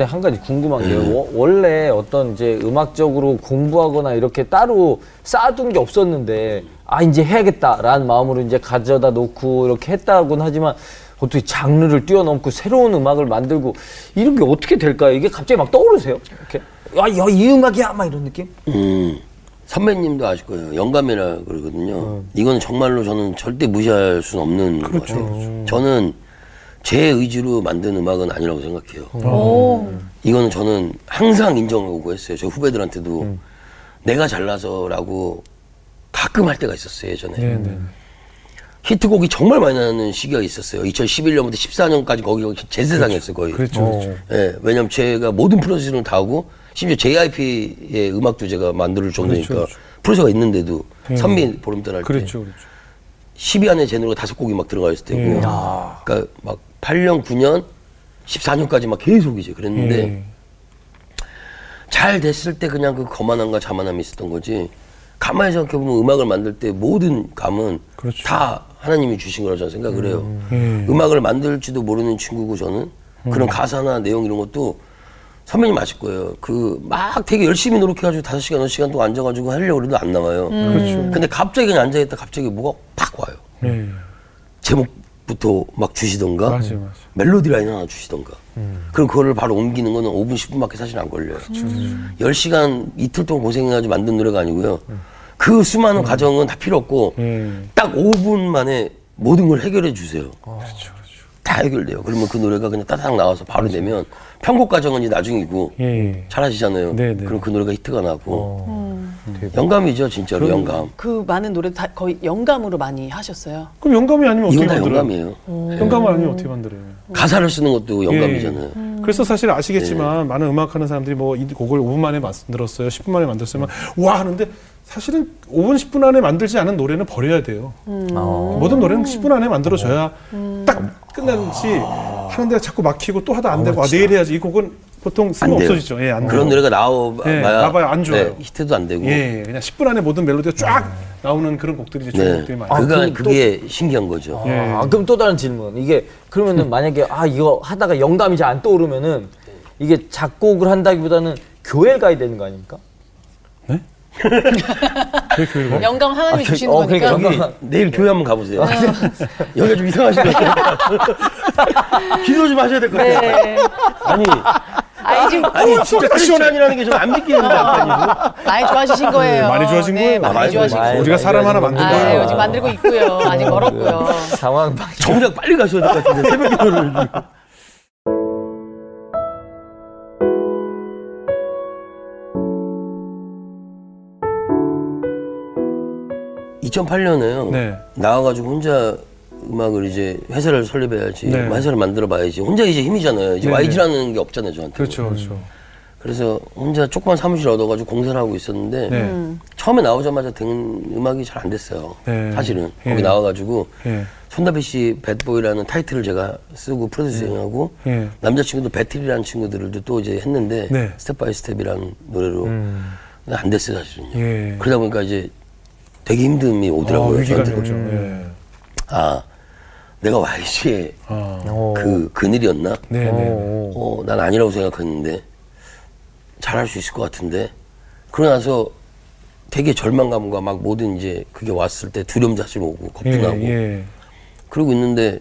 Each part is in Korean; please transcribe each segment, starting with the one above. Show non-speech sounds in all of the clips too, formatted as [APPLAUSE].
근데 한 가지 궁금한 게 워- 원래 어떤 이제 음악적으로 공부하거나 이렇게 따로 쌓아둔 게 없었는데 아 이제 해야겠다라는 마음으로 이제 가져다 놓고 이렇게 했다고는 하지만 어떻게 장르를 뛰어넘고 새로운 음악을 만들고 이런 게 어떻게 될까요? 이게 갑자기 막 떠오르세요? 이렇게 야이 음악이야 막 이런 느낌? 음, 선배님도 아실 거예요. 영감이라 그러거든요. 이거는 정말로 저는 절대 무시할 수는 없는 것 같아요. 저는 제 의지로 만든 음악은 아니라고 생각해요. 오. 이거는 저는 항상 인정하고 했어요. 저 후배들한테도 내가 잘나서라고 가끔 할 때가 있었어요 예전에. 네네. 히트곡이 정말 많이 나는 시기가 있었어요. 2011년부터 14년까지 거기가 제 세상이었어요 거의. 그렇죠, 그렇죠. 예, 왜냐면 제가 모든 프로듀서를 다 하고 심지어 JYP의 음악도 제가 만들 정도니까 그렇죠, 그렇죠. 프로듀서가 있는데도 예. 선미 보름달 할 때 그렇죠, 그렇죠. 10위 안에 제 노래가 다섯 곡이 막 들어가 있을 때고 예. 그러니까 막 8년, 9년, 14년까지 막 계속 이제 그랬는데 예. 잘 됐을 때 그냥 그 거만함과 자만함이 있었던 거지. 가만히 생각해보면 음악을 만들 때 모든 감은 그렇죠. 다 하나님이 주신 거라고 저는 생각을 해요. 음. 음악을 만들지도 모르는 친구고 저는 그런 가사나 내용 이런 것도 선배님 아실 거예요. 그 막 되게 열심히 노력해가지고 다섯 시간, 여섯 시간 동안 앉아가지고 하려고 그래도 안 나와요. 그렇죠. 근데 갑자기 그냥 앉아있다 갑자기 뭐가 팍 와요. 예. 제목 부터 막 주시던가 맞아요, 음. 맞아요. 멜로디 라인 하나 주시던가 그럼 그거를 바로 옮기는 거는 5분 10분밖에 사실 안 걸려요 그렇죠, 10시간 이틀 동안 고생해가지고 만든 노래가 아니고요 그 수많은 과정은 다 필요 없고 음. 예. 딱 5분 만에 모든 걸 해결해 주세요 그렇죠, 그렇죠. 다 해결돼요 그러면 그 노래가 그냥 따닥 나와서 바로 되면 편곡 과정은 이제 나중이고 예. 잘 하시잖아요 네, 네. 그럼 그 노래가 히트가 나고 어. 영감이죠 진짜로 영감 그 많은 노래 다 거의 영감으로 많이 하셨어요. 그럼 영감이 아니면 어떻게 만들어요? 영감이에요 영감을 아니면 어떻게 만들어요? 가사를 쓰는 것도 영감이잖아요 예. 그래서 사실 아시겠지만 많은 음악하는 사람들이 뭐 이 곡을 5분 만에 만들었어요, 10분 만에 만들었어요. 와 하는데 사실은 5분 10분 안에 만들지 않은 노래는 버려야 돼요. 모든 노래는 10분 안에 만들어져야 딱 끝나는지 하는데 자꾸 막히고 또 하다 안 되고 아, 내일 해야지 이 곡은 보통 쓰면. 없어지죠. 예, 안 그런 돼요. 노래가 나와봐야 네, 나와봐야 안 좋아요. 네, 히트도 안 되고 예, 그냥 10분 안에 모든 멜로디가 쫙 나오는 그런 곡들이 이제 좋은 네. 곡들이 많아요. 그가 그럼 그게 신기한 거죠. 예. 아, 그럼 또 다른 질문. 이게 그러면은 만약에 아 이거 하다가 영감이 잘 안 떠오르면은 이게 작곡을 한다기보다는 교회를 가야 되는 거 아닙니까? 가요? 영감 하나님이 아, 주시는 어, 거니까. 그러니까 여기 영감. 내일 교회 한번 가보세요. [LAUGHS] 여기가 좀 이상하신 것 같아요. 기도 좀 하셔야 될 것 같아요. 네. 아니, 아니 지금 아니 진짜 크리스천이라는 게 좀 안 믿기는데 약간 많이 좋아지신 거예요. 많이 좋아진 네, 거예요. 많이 많이 좋아지고. 좋아진 우리가 사람 하나 만든 아. 네, 요즘 만들고 있고요. 아직 멀었고요. 상황 방 정작 빨리 가셔야 될 것 같은데 새벽 기도를. [LAUGHS] 2008년에요. 네. 나와가지고 혼자 음악을 이제 회사를 설립해야지, 네. 뭐 회사를 만들어 봐야지. 혼자 이제 힘이잖아요. 이제 네, YG라는 게 없잖아요, 저한테. 그렇죠, 그렇죠. 그래서 혼자 조그만 사무실 얻어가지고 공사를 하고 있었는데 네. 처음에 나오자마자 된 음악이 잘 안 됐어요. 네. 사실은 예. 거기 나와가지고 예. 손담비 씨 Bad Boy라는 타이틀을 제가 쓰고 producing하고 예. 남자친구도 배틀이라는 친구들도 또 이제 했는데 네. Step By Step이라는 노래로 음. 안 됐어요 사실은요. 예. 그러다 보니까 이제 되게 힘듦이 아, 오더라고요. 위기감이 저한테. 오죠. 예. 아 내가 YG의 아. 그 그늘이었나? 네, 네, 네. 어, 난 아니라고 생각했는데 잘할 수 있을 것 같은데 그러고 나서 되게 절망감과 막 모든 이제 그게 왔을 때 두려움 사실 오고 겁도 예, 나고 예. 그러고 있는데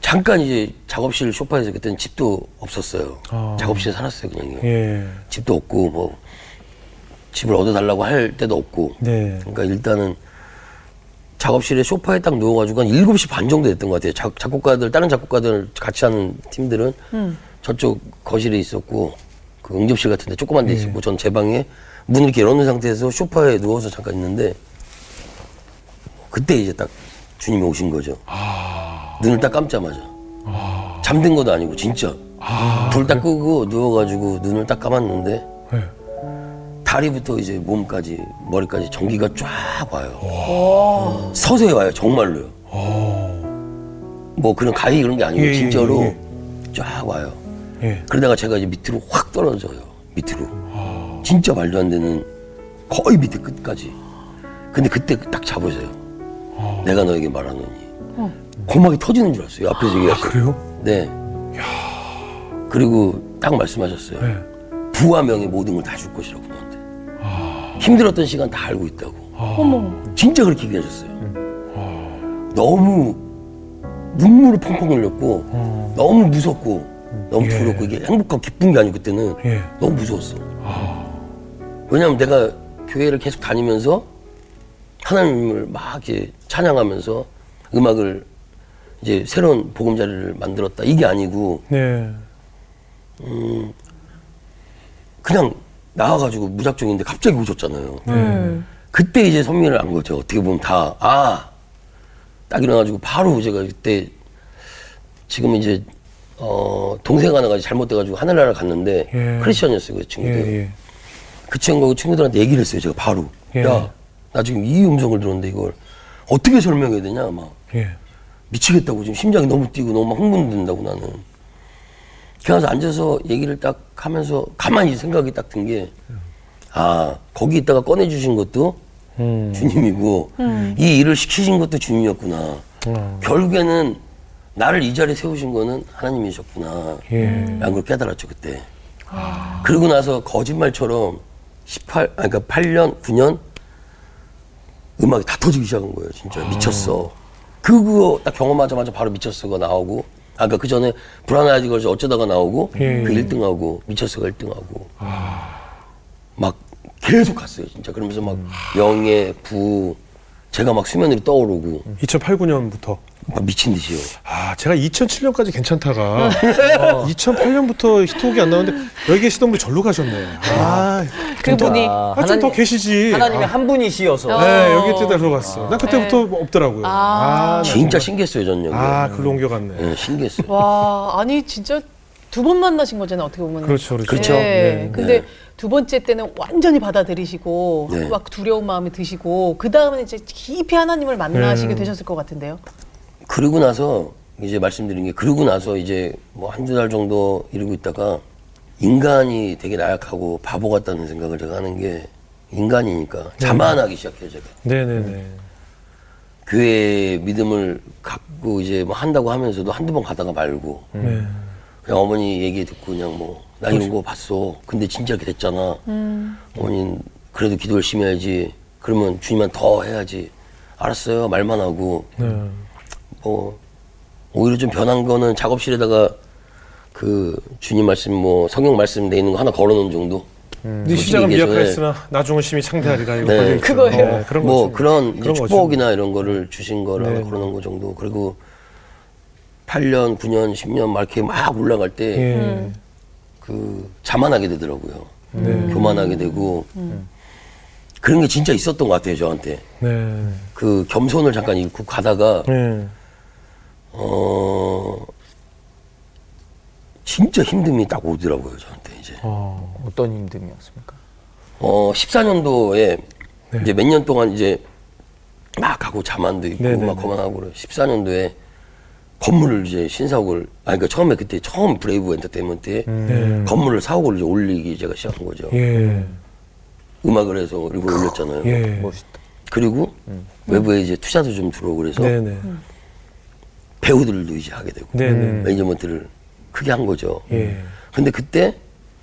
잠깐 이제 작업실 소파에서 그때는 집도 없었어요. 아. 작업실에 살았어요 그냥요. 예. 집도 없고 뭐 집을 얻어달라고 할 때도 없고 네. 그러니까 일단은 작업실에 소파에 딱 누워가지고 한 7시 반 정도 됐던 것 같아요. 작, 작곡가들, 다른 작곡가들 같이 하는 팀들은 저쪽 거실에 있었고, 그 응접실 같은 데 조그만 데 있었고, 전제 방에 문을 이렇게 열어놓은 상태에서 소파에 누워서 잠깐 있는데, 그때 이제 딱 주님이 오신 거죠. 눈을 딱 감자마자. 잠든 것도 아니고, 진짜. 불딱 끄고 누워가지고 눈을 딱 감았는데, 예. 다리부터 이제 몸까지 머리까지 전기가 쫙 와요. 서서히 와요, 정말로요. 뭐 그런 가위 그런 게 아니고 예, 예, 진짜로 예, 쫙 와요. 예. 그러다가 제가 이제 밑으로 확 떨어져요. 밑으로. 진짜 말도 안 되는 거의 밑에 끝까지. 근데 그때 딱 잡으세요. 내가 너에게 말하노니. 고막이 터지는 줄 알았어요. 앞에서 얘기하시요 그래요? 네. 그리고 딱 말씀하셨어요. 네. 부와 명예 모든 걸 다 줄 것이라고. 힘들었던 시간 다 알고 있다고. 어머. 진짜 그렇게 얘기하셨어요. 너무 눈물을 펑펑 흘렸고 너무 무섭고 너무 예. 두렵고 이게 행복하고 기쁜 게 아니고 그때는 예. 너무 무서웠어. 왜냐면 내가 교회를 계속 다니면서 하나님을 막 이렇게 찬양하면서 음악을 이제 새로운 보금자리를 만들었다 이게 아니고 네. 그냥 나와가지고 무작정인데 갑자기 오셨잖아요. 네. 그때 이제 선미를 안 거죠. 어떻게 보면 다, 아, 딱 일어나가지고 바로 제가 그때 지금 이제, 어, 동생 하나가 잘못돼가지고 하늘나라 갔는데 예. 크리스천이었어요. 그 예, 친구들. 예. 그 친구하고 친구들한테 얘기를 했어요. 제가 바로. 예. 야, 나 지금 이 음성을 들었는데 이걸 어떻게 설명해야 되냐, 막. 예. 미치겠다고 지금 심장이 너무 뛰고 너무 막 흥분된다고 나는. 그래서 앉아서 얘기를 딱 하면서 가만히 생각이 딱 든 게, 아, 거기 있다가 꺼내주신 것도 음. 주님이고, 이 일을 시키신 것도 주님이었구나. 어. 결국에는 나를 이 자리에 세우신 거는 하나님이셨구나. 예. 라는 걸 깨달았죠, 그때. 그러고 나서 거짓말처럼 18, 아니, 그러니까 8년, 9년 음악이 다 터지기 시작한 거예요, 진짜. 미쳤어. 그거 딱 경험하자마자 바로 미쳤어가 나오고, 아까 그 전에 불안하지 걸서 어쩌다가 나오고, 예. 그 1등하고, 미쳤어가 1등하고. 막 계속 갔어요, 진짜. 그러면서 막 영예, 부, 제가 막 수면 위로 떠오르고, 2008, 9년부터. 막 미친 듯이요. 아, 제가 2007년까지 괜찮다가 2008년부터 히트곡이 안 나오는데 여기 계시던 분이 절로 가셨네. 아, 그분이 아, 아, 좀더 계시지. 하나님의 한 분이시여서. 네, 여기 때다 들어갔어. 난 그때부터 뭐 없더라고요. 아, 나 진짜 신기했어요, 전 여기. 아, 글로 옮겨갔네. 예, 신기했어요. 와, 아니 진짜 두 번 만나신 거잖아요. 어떻게 보면. 그렇죠, 그렇죠. 그렇죠. 네. 네. 근데 네. 두 번째 때는 완전히 받아들이시고 네. 막 두려운 마음이 드시고 그 다음에 이제 깊이 하나님을 만나시게 네. 되셨을 것 같은데요. 그러고 나서 이제 말씀드린 게 그러고 나서 이제 뭐 한 두 달 정도 이러고 있다가 인간이 되게 나약하고 바보 같다는 생각을 제가 하는 게 인간이니까 자만하기 시작해요 제가 네네네. 교회 믿음을 갖고 이제 뭐 한다고 하면서도 한두 번 가다가 말고 네. 그냥 어머니 얘기 듣고 그냥 뭐 나 이런 거 봤어 근데 진짜 이렇게 됐잖아 어머니 그래도 기도 열심히 해야지 그러면 주님한테 더 해야지 알았어요 말만 하고 네. 뭐 오히려 좀 변한 거는 작업실에다가 그 주님 말씀 뭐 성경 말씀 돼 있는 거 하나 걸어놓은 정도. 네 시작은 미약하였으나 나중은 심히 창대하리라 이거 네. 그거예요. 어, 그런 뭐 거죠. 그런 이제 그런. 축복이나 이런 거를 주신 거를 네. 걸어놓은 거 정도. 그리고 8년, 9년, 10년 막 이렇게 막 올라갈 때 예. 그 자만하게 되더라고요. 네. 교만하게 되고 그런 게 진짜 있었던 것 같아요 저한테. 네. 그 겸손을 잠깐 잃고 가다가 네. 어 진짜 힘듦이 딱 오더라고요 저한테 이제. 어. 어떤 힘듦이었습니까? 어, 14년도에 네. 이제 몇 년 동안 이제 막 하고 자만도 있고 네네네. 막 그만하고 그래. 14년도에 건물을 이제 신사옥을 아니 그러니까 처음에 그때 처음 Brave Entertainment에 네. 건물을 사옥을 이제 올리기 제가 시작한 거죠. 예. 음악을 해서 일본 올렸잖아요. 예. 멋있다. 그리고 외부에 이제 투자도 좀 들어오고 그래서 네네. 배우들도 이제 하게 되고 네네. 매니지먼트를 크게 한 거죠. 예. 근데 그때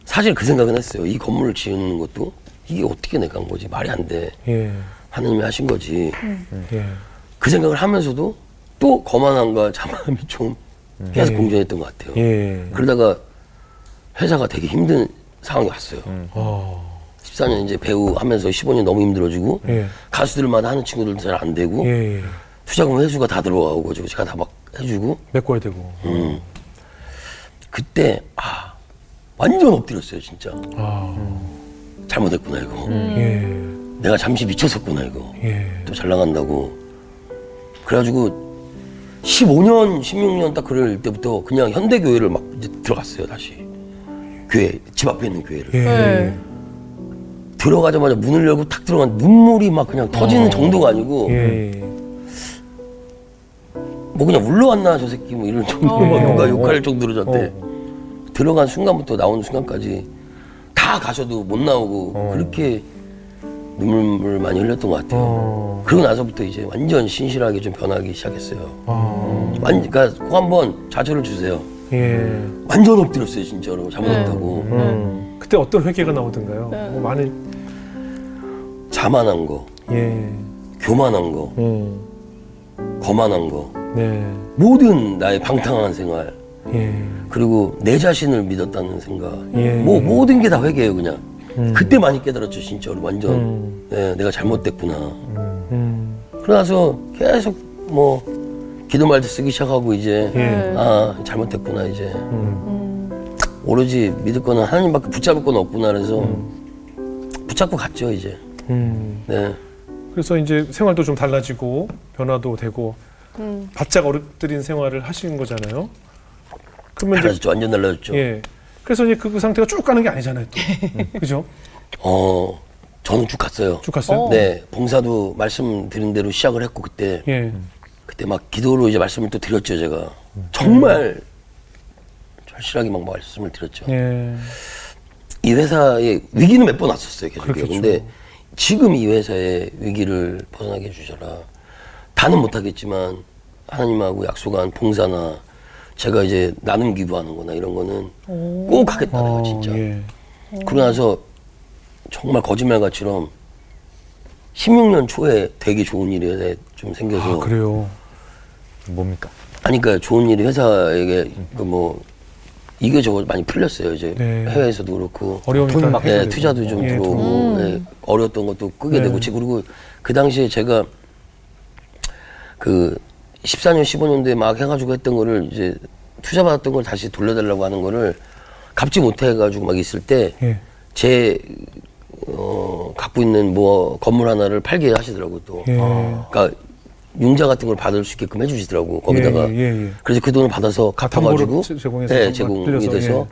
사실 그 생각은 했어요. 이 건물을 지은 것도 이게 어떻게 내가 한 거지? 말이 안 돼. 예. 하느님이 하신 거지. 예. 그 생각을 하면서도 또 거만함과 자만함이 좀 계속 예. 공존했던 것 같아요. 예. 그러다가 회사가 되게 힘든 상황이 왔어요. 어. 14년 이제 배우 하면서 15년 너무 힘들어지고 예. 가수들마다 하는 친구들도 잘 안 되고 예. 예. 투자금 회수가 다 들어가고 가지고 제가 다 막 해주고 메꿔야 되고. 음. 그때 아 완전 엎드렸어요 진짜 아. 잘못했구나 이거 예. 내가 잠시 미쳤었구나 이거 예. 또잘 나간다고. 그래가지고 15년, 16년 딱 그럴 때부터 그냥 현대 교회를 막 이제 들어갔어요, 다시. 교회, 집 앞에 있는 교회를. 예. 네. 들어가자마자 문을 열고 탁 들어간 눈물이 막 그냥 터지는 정도가 아니고 예. 뭐 그냥 울러왔나 저 새끼 뭐 이런 정도로 막 누가 욕할 정도로 저한테 들어간 순간부터 나오는 순간까지 다 가셔도 못 나오고 그렇게 눈물을 많이 흘렸던 것 같아요. 어. 그러고 나서부터 이제 완전 신실하게 좀 변하기 시작했어요. 아. 완, 그러니까 꼭 한번 좌절을 주세요. 예. 완전 엎드렸어요 진짜로 잘못했다고 음. 그때 어떤 회개가 나오던가요? 뭐 많은 자만한 거 예. 교만한 거 음. 거만한 거 네. 모든 나의 방탕한 생활 예. 그리고 내 자신을 믿었다는 생각 예. 뭐 모든 게 다 회개예요 그냥 그때 많이 깨달았죠 진짜로 완전 음. 네, 내가 잘못됐구나 음. 그러나서 계속 뭐 기도 말도 쓰기 시작하고 이제 예. 아 잘못됐구나 이제 음. 오로지 믿을 거는 하나님밖에 붙잡을 건 없구나 그래서 붙잡고 갔죠 이제 음. 네 그래서 이제 생활도 좀 달라지고 변화도 되고 바짝 어른들인 생활을 하시는 거잖아요. 그러면 이제 달라졌죠 완전 달라졌죠 예. 그래서 이제 그, 그 상태가 쭉 가는 게 아니잖아요. 또. [LAUGHS] 그죠? 어 저는 쭉 갔어요 쭉 갔어요. 네 봉사도 말씀드린 대로 시작을 했고 그때 예. 그때 막 기도로 이제 말씀을 또 드렸죠 제가 정말 절실하게 막 말씀을 드렸죠 예. 이 회사에 위기는 몇 번 왔었어요 계속요 그렇겠죠. 근데 지금 이 회사의 위기를 벗어나게 해주셔라 다는 못하겠지만 하나님하고 약속한 봉사나 제가 이제 나눔 기부하는 거나 이런 거는 꼭 하겠다는 거 어, 진짜 예. 그러고 나서 정말 거짓말같이럼 16년 초에 되게 좋은 일이 좀 생겨서 아, 그래요. 뭡니까? 아니 그러니까 좋은 일이 회사에게 그 뭐 이거저거 많이 풀렸어요 이제 네. 해외에서도 그렇고 어려우니까 네. 투자도 좀 예, 들어오고 돈. 네, 어려웠던 것도 끄게 네. 되고 지- 그리고 그 당시에 제가 그 14년 15년도에 막 해가지고 했던 거를 이제 투자 받았던 걸 다시 돌려달라고 하는 거를 갚지 못해가지고 막 있을 때 예. 제 어, 갖고 있는 뭐 건물 하나를 팔게 하시더라고 또. 예. 그러니까 융자 같은 걸 받을 수 있게끔 해주시더라고 거기다가. 예, 예, 예. 그래서 그 돈을 받아서 갚아가지고 제- 제공해서 네, 막 제공이 돼서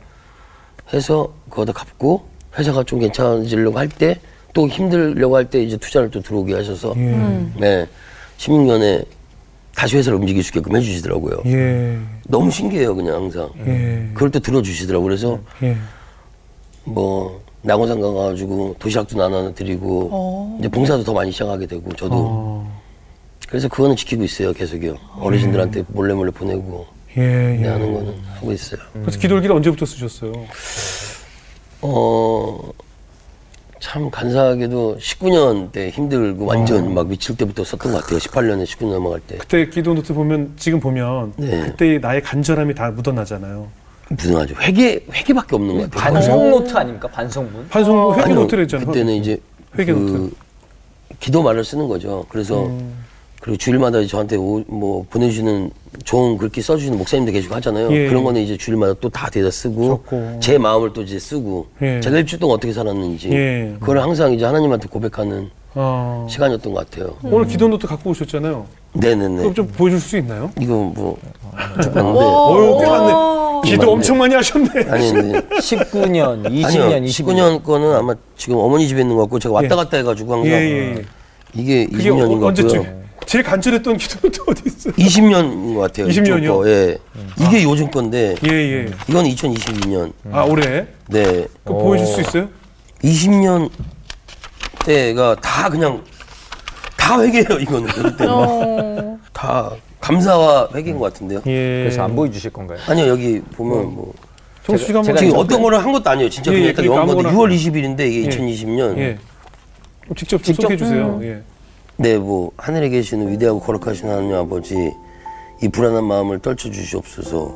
해서 그거다 갚고 회사가 좀 괜찮아지려고 할 때 또 힘들려고 할 때 이제 투자를 또 들어오게 하셔서 예. 네 16년에 다시 회사를 움직일 수 있게끔 해주시더라고요. 예. 너무 신기해요 그냥 항상. 예. 그걸 또 들어주시더라고 그래서 예. 뭐 낙원산 가가지고 도시락도 나눠 드리고 이제 봉사도 더 많이 시작하게 되고 저도 어. 그래서 그거는 지키고 있어요 계속요 어르신들한테 몰래 몰래 보내고 예. 네, 예. 하는 거는 하고 있어요 그래서 기도 일기를 언제부터 쓰셨어요? 어 참 간사하게도 19년 때 힘들고 완전 막 미칠 때부터 썼던 것 같아요 18년에 19년 넘어갈 때 그때 기도 노트 보면 지금 보면 네. 그때 나의 간절함이 다 묻어나잖아요. 묻어나죠 회개 회개밖에 없는 것 같아요 반성 노트 아닙니까? 반성문? 반성 회개 아니요, 노트를 했잖아요. 그때는 이제 회개 그 노트. 기도 말을 쓰는 거죠. 그래서 음. 그리고 주일마다 저한테 오- 뭐 보내주시는 좋은 글귀 써주시는 목사님도 계시고 하잖아요. 예. 그런 거는 이제 주일마다 또 다 대다 쓰고 적고. 제 마음을 또 이제 쓰고 예. 제가 일주일 동안 어떻게 살았는지 예. 그걸 항상 이제 하나님한테 고백하는 어. 시간이었던 것 같아요. 오늘 기도 노트 갖고 오셨잖아요. 네네네. 그럼 좀 보여줄 수 있나요? 이거 뭐 쭉 봤는데 어유 꽤 많네. 기도. 엄청 많이 하셨네. 아니 근데 19년, 20년, 아니요 20년. 19년 거는 아마 지금 어머니 집에 있는 것 같고 제가 왔다 예. 갔다 해가지고 항상 예, 예, 예. 이게 그게 20년인 어, 것 언제쯤? 같고요. 제일 간절했던 기도 노트 어디 있어요? 20년인 것 같아요. 20 년이요? 이쪽 거, 예. 이게 요즘 건데 예, 예. 이건 2022년. 아, 올해? 네. 그 보여줄 수 있어요? 20년 때가 다 그냥 다 회개예요. 이거는 그때 다 감사와 회개인 것 같은데요. 예. 그래서 안 보여주실 건가요? 아니요 여기 보면 뭐 정수 씨가 한번 제가 지금 어떤 거를 한 것도 아니에요. 진짜 예, 그냥 예, 딱 그러니까 영한 건데 아무거나. 6월 20일인데 이게 예. 2020년. 예. 그럼 직접 좀 소개해 주세요. 예. 네, 뭐 하늘에 계시는 위대하고 거룩하신 하나님 아버지, 이 불안한 마음을 떨쳐 주시옵소서.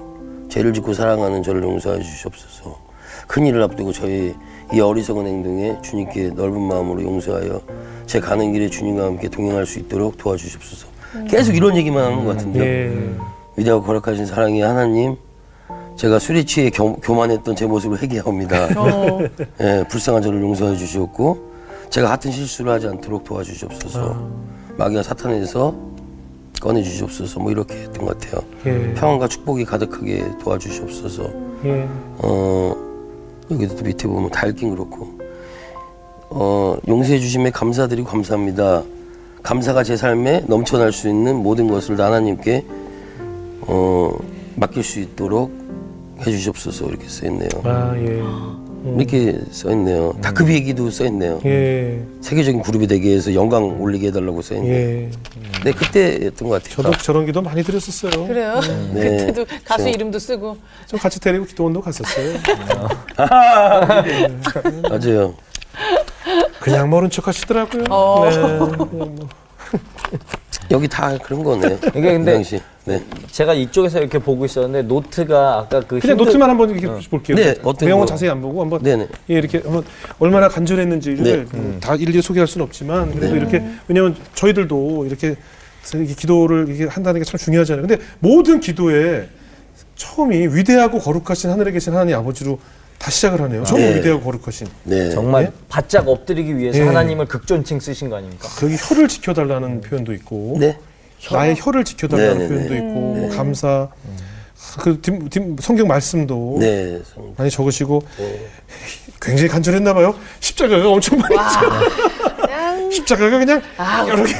죄를 짓고 사랑하는 저를 용서해 주시옵소서. 큰 일을 앞두고 저희 이 어리석은 행동에 주님께 넓은 마음으로 용서하여 제 가는 길에 주님과 함께 동행할 수 있도록 도와주시옵소서. 계속 이런 얘기만 하는 것 같은데요. 예. 위대하고 거룩하신 사랑의 하나님, 제가 술에 취해 교, 교만했던 제 모습을 [LAUGHS] 회개하옵니다. 예, 불쌍한 저를 용서해 주시옵고 제가 같은 실수를 하지 않도록 도와주시옵소서. 마귀와 사탄에서 꺼내 주시옵소서. 뭐 이렇게 했던 것 같아요. 예. 평안과 축복이 가득하게 도와주시옵소서. 예. 어, 여기도 또 밑에 보면 다 읽긴 그렇고 어, 용서해 주심에 감사드리고 감사합니다. 감사가 제 삶에 넘쳐날 수 있는 모든 것을 다 하나님께 어, 맡길 수 있도록 해주시옵소서 이렇게 써 있네요. 아, 예. 이렇게 써있네요. 다크 비행기도 써있네요. 예. 세계적인 그룹이 되기 위해서 영광 올리게 해달라고 써있네요. 예. 네, 그때였던 것 같아요. 저도 저런 기도 많이 드렸었어요. 그래요. 네. [LAUGHS] 그때도 가수 저- 이름도 쓰고. 저 같이 데리고 기도원도 갔었어요. [LAUGHS] 맞아요. 그냥 모른 척 하시더라고요. 어. 네. 그냥 뭐. 여기 다 그런 거네요. 이게 근데 그. 네. 제가 이쪽에서 이렇게 보고 있었는데 노트가 아까 그 그냥 힘들- 노트만 한번 이렇게 볼게요. 네, 어떤 내용은 거? 자세히 안 보고 한번 네네. 예, 이렇게 한번 얼마나 간절했는지를 네. 음, 다 일일이 소개할 수는 없지만 그래도 네. 이렇게 왜냐면 저희들도 이렇게 이렇게 기도를 이렇게 한다는 게 참 중요하잖아요. 근데 모든 기도의 처음이 위대하고 거룩하신 하늘에 계신 하나님 아버지로 다 시작을 하네요. 정말 네. 위대하고 거룩하신. 네. 정말 예? 바짝 엎드리기 위해서 예. 하나님을 극존칭 쓰신 거 아닙니까? 거기 혀를 지켜달라는 표현도 있고 네. 나의 혀를 지켜달라는 네, 네, 표현도 네. 있고 뭐 감사 그 뒷- 뒷- 성경 말씀도 네. 성- 많이 적으시고 굉장히 간절했나 봐요. 십자가가 엄청 많이 그냥 십자가가 그냥 아, 여러 개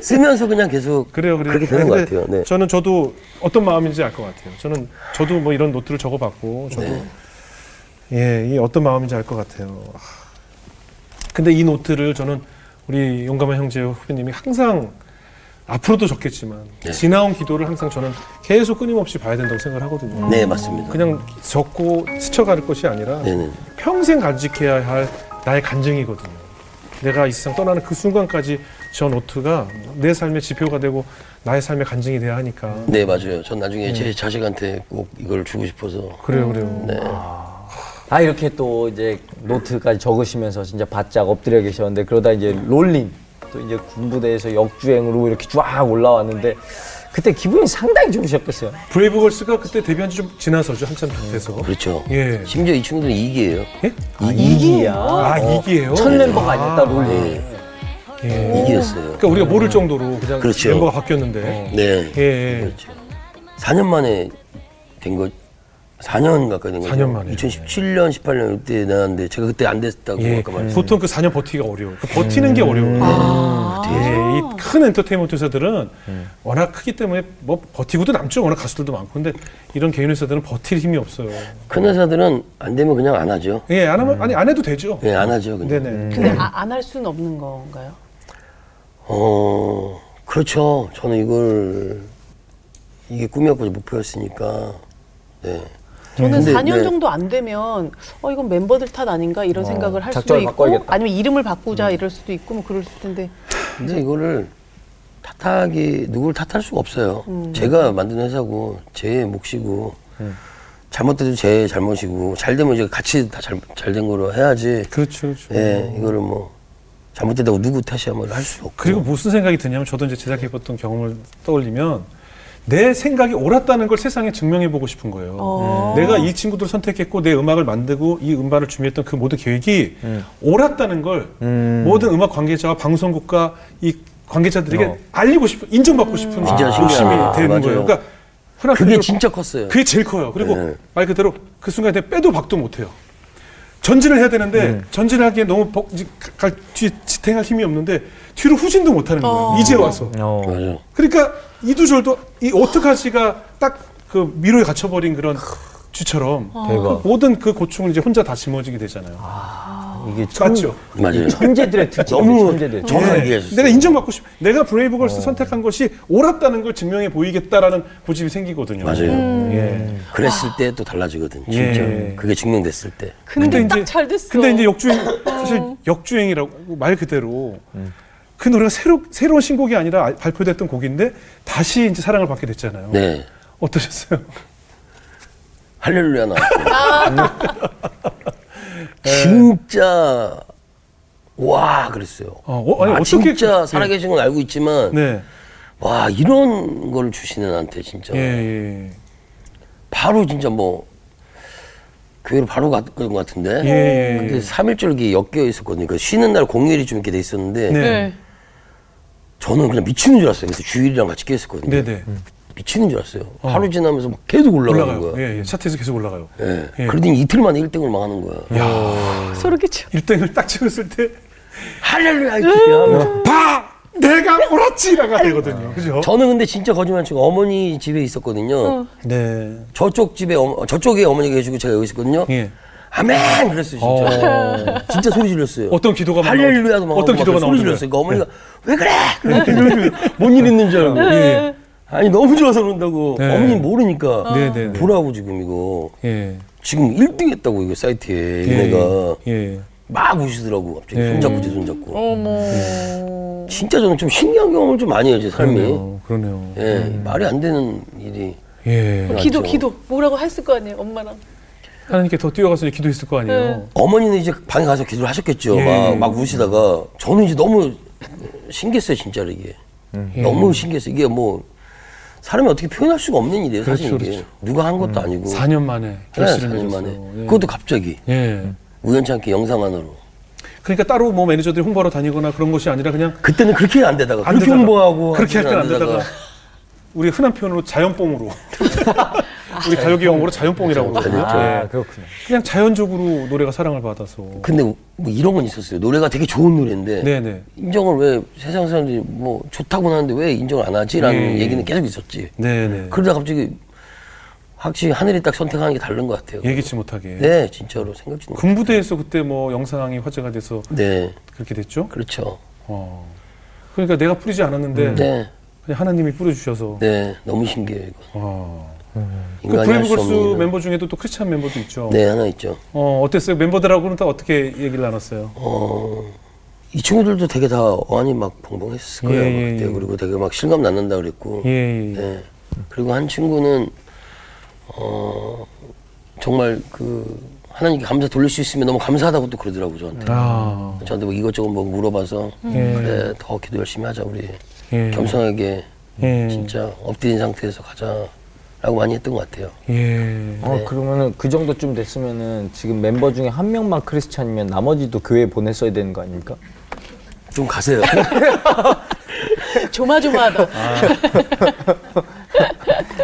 쓰면서 그냥 계속 그래요, 그래요. 그렇게 되는 것 같아요. 네. 저는 저도 어떤 마음인지 알 것 같아요. 저는 저도 뭐 이런 노트를 적어봤고 저도 네. 예, 이 어떤 마음인지 알 것 같아요. 아. 근데 이 노트를 저는 우리 용감한 형제 후배님이 항상 앞으로도 적겠지만 네. 지나온 기도를 항상 저는 계속 끊임없이 봐야 된다고 생각을 하거든요. 네, 맞습니다. 그냥 적고 스쳐갈 것이 아니라 네 네. 평생 간직해야 할 나의 간증이거든요. 내가 이 세상 떠나는 그 순간까지 저 노트가 내 삶의 지표가 되고 나의 삶의 간증이 돼야 하니까. 네, 맞아요. 전 나중에 제 자식한테 꼭 이걸 주고 싶어서. 그래요, 그래요. 네. 아 이렇게 또 이제 노트까지 적으시면서 진짜 바짝 엎드려 계셨는데 그러다 이제 롤린 또 이제 군부대에서 역주행으로 이렇게 쫙 올라왔는데 그때 기분이 상당히 좋으셨겠어요. 브레이브걸스가 그때 데뷔한 지 좀 지나서죠, 한참 돼서. 그렇죠. 예. 심지어 이 친구들은 2기예요. 예? 아, 2기야. 아, 2기예요? 첫 멤버가 아니었다 Rollin. 네. 예. 2기였어요. 그러니까 우리가 모를 정도로 그냥 그렇죠. 멤버가 바뀌었는데. 네. 예, 예. 그렇죠. 4년 만에 된 거, 4년 가까이 된 거죠. 4년 만에. 2017년, 18년 이때 나왔는데 제가 그때 안 됐다고 예. 아까 말씀. 보통 그 4년 버티기가 어려워요. 그 버티는 게 어려워요. 예, 이 큰 엔터테인먼트 회사들은 워낙 크기 때문에 뭐 버티고도 남죠. 워낙 가수들도 많고. 근데 이런 개인 회사들은 버틸 힘이 없어요. 큰 회사들은 안 되면 그냥 안 하죠. 예, 안 하면 아니 안 해도 되죠. 예, 안 하죠. 그냥. 네네. 근데 아, 안할 수는 없는 건가요? 어, 그렇죠. 저는 이걸 이게 꿈이었고 목표였으니까. 네. 저는 근데, 4년 네. 정도 안 되면 어 이건 멤버들 탓 아닌가 이런 생각을 할 수도 있고 바꿔야겠다. 아니면 이름을 바꾸자 이럴 수도 있고 뭐 그럴 텐데 근데 이거를 탓하기 누구를 탓할 수가 없어요. 제가 만든 회사고 제 몫이고 잘못돼도 제 잘못이고 잘 되면 이제 같이 다잘된 거로 해야지. 그렇죠, 그렇죠. 예, 이거를 뭐 잘못됐다고 누구 탓이야 뭐할수 없고. 그리고 무슨 생각이 드냐면 저도 이제 제작해봤던 경험을 떠올리면 내 생각이 옳았다는 걸 세상에 증명해 보고 싶은 거예요. 어. 내가 이 친구들을 선택했고 내 음악을 만들고 이 음반을 준비했던 그 모든 계획이 옳았다는 걸 모든 음악 관계자와 방송국과 이 관계자들에게 어. 알리고 싶은 인정받고 싶은 욕심이 신기하다. 되는 맞아요. 거예요. 그러니까 그게 진짜 컸어요. 그게 제일 커요. 그리고 네. 말 그대로 그 순간에 빼도 박도 못해요. 전진을 해야 되는데 전진하기에 너무 벅, 갈, 뒤에 지탱할 힘이 없는데 뒤로 후진도 못하는 거예요. 이제 와서. 어. 그러니까 이두절도 이 어떡하지가 딱 그 미로에 갇혀버린 그런 쥐처럼 대박. 그 모든 그 고충을 이제 혼자 다 짊어지게 되잖아요. 이게 천, 맞죠? 맞아요. 천재들의 [LAUGHS] 특징. 너무 천재들. 정확하게 예. 내가 인정받고 싶. 내가 브레이브걸스 선택한 것이 옳았다는 걸 증명해 보이겠다라는 고집이 생기거든요. 맞아요. 예. 그랬을 때 또 달라지거든. 진짜. 예. 그게 증명됐을 때. 근데 딱 잘 됐어. 근데 이제 역주행 사실 역주행이라고 말 그대로 그 노래가 새로 새로운 신곡이 아니라 알- 발표됐던 곡인데 다시 이제 사랑을 받게 됐잖아요. 네. 어떠셨어요? 할렐루야 나왔어요. [LAUGHS] 진짜 와 그랬어요. 어, 어, 아니 아, 어떻게 진짜 그- 살아계신 건 알고 있지만 네. 와 이런 걸 주시는 나한테 진짜 예, 예. 바로 진짜 뭐 교회로 바로 갔던 것 같은데 예, 예. 근데 3일절기 엮여 있었거든요. 그 쉬는 날 공휴일이 좀 이렇게 돼 있었는데 네. 네. 저는 그냥 미치는 줄 알았어요. 그래서 주일이랑 같이 깨었거든요. 네, 네. 미치는 줄 알았어요. 하루 지나면서 막 계속 올라가는 올라가요. 거야. 예, 예. 차트에서 계속 올라가요. 예. 예. 그러더니 이틀 만에 1등을 막 하는 거야. 소름 끼쳐. 1등을 딱 찍었을 때 할렐루야 이렇게 하면 봐! 내가 옳았지라가 되거든요. 그죠? 저는 근데 진짜 거짓말 치고 어머니 집에 있었거든요. 네. 저쪽 집에 어머- 저쪽에 어머니가 계시고 제가 여기 있었거든요. 예. 아멘 그랬어요 진짜. 진짜 소리 질렀어요. 어떤 기도가 막 할렐루야도 막 어떤 기도가 막 소리? 질렀어요. 그러니까 어머니가 왜 그래? [LAUGHS] 뭔일 있는 줄 알고. 예. 아니 너무 좋아서 그런다고. 네. 어머니 모르니까. 네, 네, 네. 보라고 지금 이거. 예. 지금 1등 했다고 이거 사이트에 예. 얘네가 예. 막 우시더라고 갑자기 예. 손잡고 제 손잡고. 어머. 진짜 저는 좀 신기한 경험을 좀 많이 해요 제 삶이. 그러네요. 그러네요. 예, 말이 안 되는 일이. 예. 기도. 기도 뭐라고 했을 거 아니에요 엄마랑. 하나님께 더 뛰어가서 기도했을 거 아니에요. 네. 어머니는 이제 방에 가서 기도를 하셨겠죠. 예. 막, 막 우시다가 저는 이제 너무 신기했어요, 진짜로 이게. 예. 너무 신기했어요. 이게 뭐 사람이 어떻게 표현할 수가 없는 일이에요, 사실 그렇죠, 이게. 그렇죠. 누가 한 것도 아니고. 4년 만에 네, 결실을 4년 맺었어요. 만에. 예. 그것도 갑자기 예. 우연치 않게 영상 안으로. 그러니까 따로 뭐 매니저들이 홍보하러 다니거나 그런 것이 아니라 그냥 그때는 그렇게 안 되다가 안 그렇게 되다가, 홍보하고 그렇게 할 하지는 때는 안 되다가 우리 흔한 표현으로 자연뽕으로 [LAUGHS] 우리 가요계 용어로 자연뽕이라고 그러거든요. 아, 예. 그렇군요. 그냥 자연적으로 노래가 사랑을 받아서. 근데 뭐 이런 건 있었어요. 노래가 되게 좋은 노래인데 네네. 인정을 왜 세상 사람들이 뭐 좋다고 하는데 왜 인정을 안 하지라는 예. 얘기는 계속 있었지. 네네. 그러다 갑자기 확실히 하늘이 딱 선택하는 게 다른 것 같아요. 예기치 못하게. 네, 진짜로 생각지 못. 군부대에서 그때 뭐 영상이 화제가 돼서 네, 그렇게 됐죠. 그렇죠. 어. 그러니까 내가 뿌리지 않았는데 네, 그냥 하나님이 뿌려주셔서. 네, 너무 신기해요 이거. 어. 그할수 브레이브걸스. 멤버 중에도 또 크리스찬 멤버도 있죠. 네, 하나 있죠. 어 어땠어요? 멤버들하고는 또 어떻게 얘기를 나눴어요? 어, 이 친구들도 되게 다 어안이 막 벙벙했을 거예요. 예, 막 예, 그때 예. 그리고 되게 막 실감 낳는다 그랬고. 예. 예. 네. 그리고 한 친구는 어 정말 그 하나님께 감사 돌릴 수 있으면 너무 감사하다고 또 그러더라고 저한테. 아. 저한테 뭐 이것저것 뭐 물어봐서 예. 그래 더 기도 열심히 하자 우리 예. 겸손하게 예. 진짜 엎드린 상태에서 가자 라고 많이 했던 것 같아요. 예. 어, 그러면은 그 정도쯤 됐으면은 지금 멤버 중에 한 명만 크리스찬이면 나머지도 교회에 보냈어야 되는 거 아닙니까? 좀 가세요. [LAUGHS] 조마조마하다. [LAUGHS]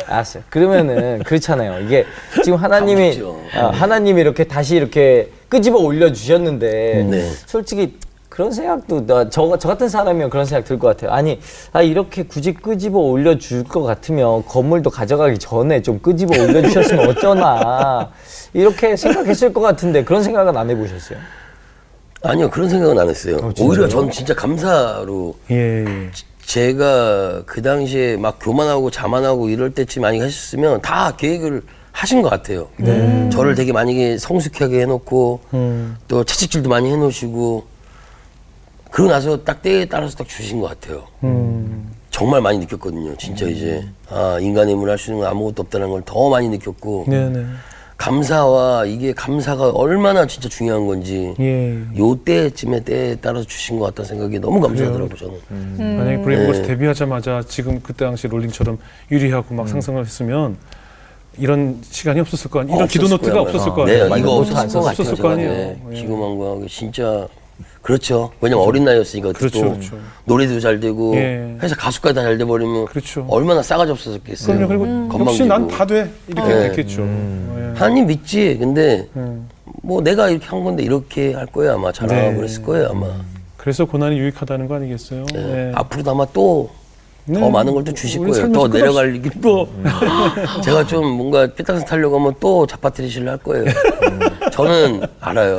알았어요. 그러면은 그렇잖아요. 이게 지금 하나님이. 아, 하나님이 이렇게 다시 이렇게 끄집어 올려 주셨는데 네. 솔직히 그런 생각도 나, 저, 저 같은 사람이면 그런 생각 들 것 같아요. 아니 아 이렇게 굳이 끄집어 올려 줄 것 같으면 건물도 가져가기 전에 좀 끄집어 올려 주셨으면 [LAUGHS] 어쩌나 이렇게 생각했을 것 같은데 그런 생각은 안 해보셨어요? 아니요 그런 생각은 안 했어요. 진짜요? 오히려 전 진짜 감사로 예. 예. 제가 그 당시에 막 교만하고 자만하고 이럴 때쯤 많이 하셨으면 다 계획을 하신 것 같아요. 저를 되게 많이 성숙하게 해놓고 음. 또 채찍질도 많이 해놓으시고 그러고 나서 딱 때에 따라서 딱 주신 것 같아요. 음. 정말 많이 느꼈거든요. 진짜 이제 아 인간의 힘으로 할 수 있는 건 아무것도 없다는 걸 더 많이 느꼈고 네네. 감사와 이게 감사가 얼마나 진짜 중요한 건지 예. 요 때쯤에 때에 따라서 주신 것 같다는 생각이 너무 감사하더라고 저는. 만약에 브레이브걸스 네. 데뷔하자마자 지금 그때 당시 롤린처럼 유리하고 막 상승을 했으면 이런 시간이 없었을 거 아니에요. 이런 기도 없었을 노트가 없었을. 거 아니에요. 네, 이거 없었을 것 같아요. 없었을. 거 아니에요. 네, 예. 기금왕과 진짜 그렇죠. 왜냐면 어린 나이였으니까 그렇죠, 또 그렇죠. 노래도 잘 되고 예. 회사 가수까지 다 잘 돼버리면 그렇죠. 얼마나 싸가지 없었겠어요. 그럼요. 그리고 건방지고. 역시 난 다 돼. 이렇게 네. 됐겠죠. 예. 하나님 믿지. 근데 음. 뭐 내가 이렇게 한 건데 이렇게 할 거예요 아마 잘하고 네. 그랬을 거예요 아마. 그래서 고난이 유익하다는 거 아니겠어요? 네. 예. 앞으로도 아마 또 더 네. 많은 걸 또 주실 거예요. 더 끝없이- 내려갈 길 또. 제가 좀 뭔가 삐딱선 타려고 하면 또 자파트리실을 할 거예요. 저는 알아요.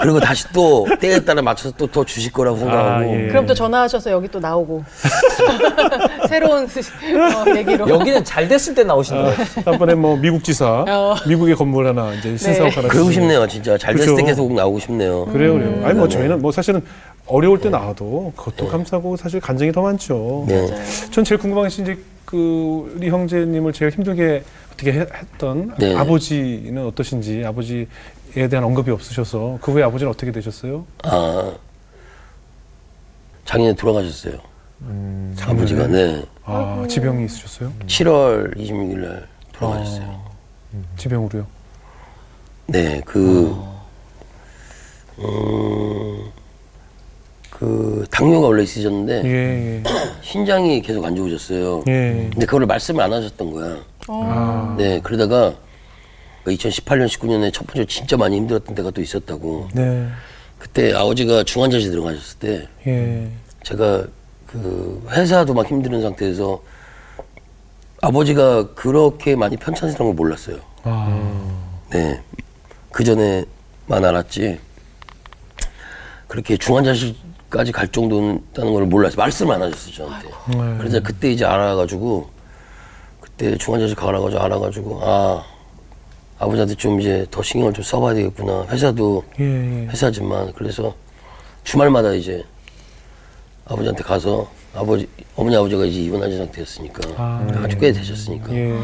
그리고 다시 또 때에 따라 맞춰서 또 더 주실 거라고 생각하고. 예. 그럼 또 전화하셔서 여기 또 나오고 [LAUGHS] 새로운 [LAUGHS] 어, 얘기로. 여기는 잘 됐을 때 나오시는 거예요. 다음번에 뭐 미국 지사, [LAUGHS] 어. 미국의 건물 하나 이제 신사업 하나. 그러고. 싶네요, 진짜. 잘 됐을 때 그렇죠. 계속 나오고 싶네요. 그래요, 그래요. 아니 네. 뭐 저희는 뭐 사실은 어려울 때 나와도 그것도 감사하고 사실 간증이 더 많죠. 네. 전 제일 궁금한 것이 이제 그 우리 형제님을 제일 힘들게 어떻게 해- 했던 네. 아버지는 어떠신지 아버지에 대한 언급이 없으셔서 그 후에 아버지는 어떻게 되셨어요? 아. 작년에 돌아가셨어요. 음. 아버지가, 네. 아 지병이 있으셨어요? 7월 26일 날 돌아가셨어요. 아, 지병으로요. 네, 그, 음, 그, 당뇨가 원래 있으셨는데, 예, 예, [CLEARS THROAT] 신장이 계속 안 좋으셨어요. 예. 근데 그거를 말씀을 안 하셨던 거야. 아, 네, 그러다가 2018년, 19년에 첫 번째 진짜 많이 힘들었던 때가 또 있었다고. 네, 그때 아버지가 중환자실 들어가셨을 때 예, 제가 그 회사도 막 힘든 상태에서 아버지가 그렇게 많이 편찮으시던 걸 몰랐어요. 아, 네. 그 전에만 알았지 그렇게 중환자실 까지 갈 정도는 걸 몰랐어요. 말씀 안 하셨어요 저한테. 네. 그래서 그때 이제 알아가지고 그때 중환자실 가라가지고 알아가지고 아 아버지한테 좀 이제 더 신경을 좀 써봐야 되겠구나. 회사도 예, 예. 회사지만 그래서 주말마다 이제 아버지한테 가서 아버지 어머니 아버지가 이제 입원하신 상태였으니까 아, 아주 꽤 되셨으니까 예.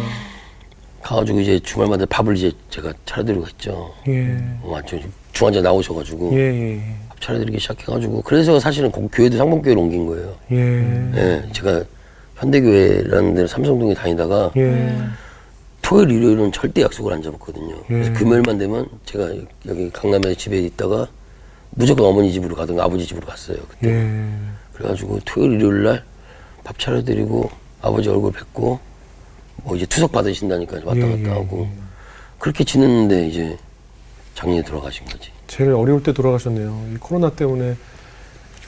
가가지고 이제 주말마다 밥을 이제 제가 차려드리고 했죠. 예. 어, 완전 중환자 나오셔가지고 예, 예. 밥 차려드리기 시작해가지고 그래서 사실은 거- 교회도 상봉교회로 옮긴 거예요. 예. 예, 제가 현대교회라는 데를 삼성동에 다니다가 예. 토요일 일요일은 절대 약속을 안 잡았거든요. 그래서 예. 금요일만 되면 제가 여기 강남에 집에 있다가 무조건 어머니 집으로 가든가 아버지 집으로 갔어요. 그때. 예. 그래가지고 토요일 일요일 날 밥 차려드리고 아버지 얼굴 뵙고 뭐 이제 투석 받으신다니까 왔다 예, 갔다 예, 하고 그렇게 지냈는데 이제 작년에 돌아가신 거지. 제일 어려울 때 돌아가셨네요. 이 코로나 때문에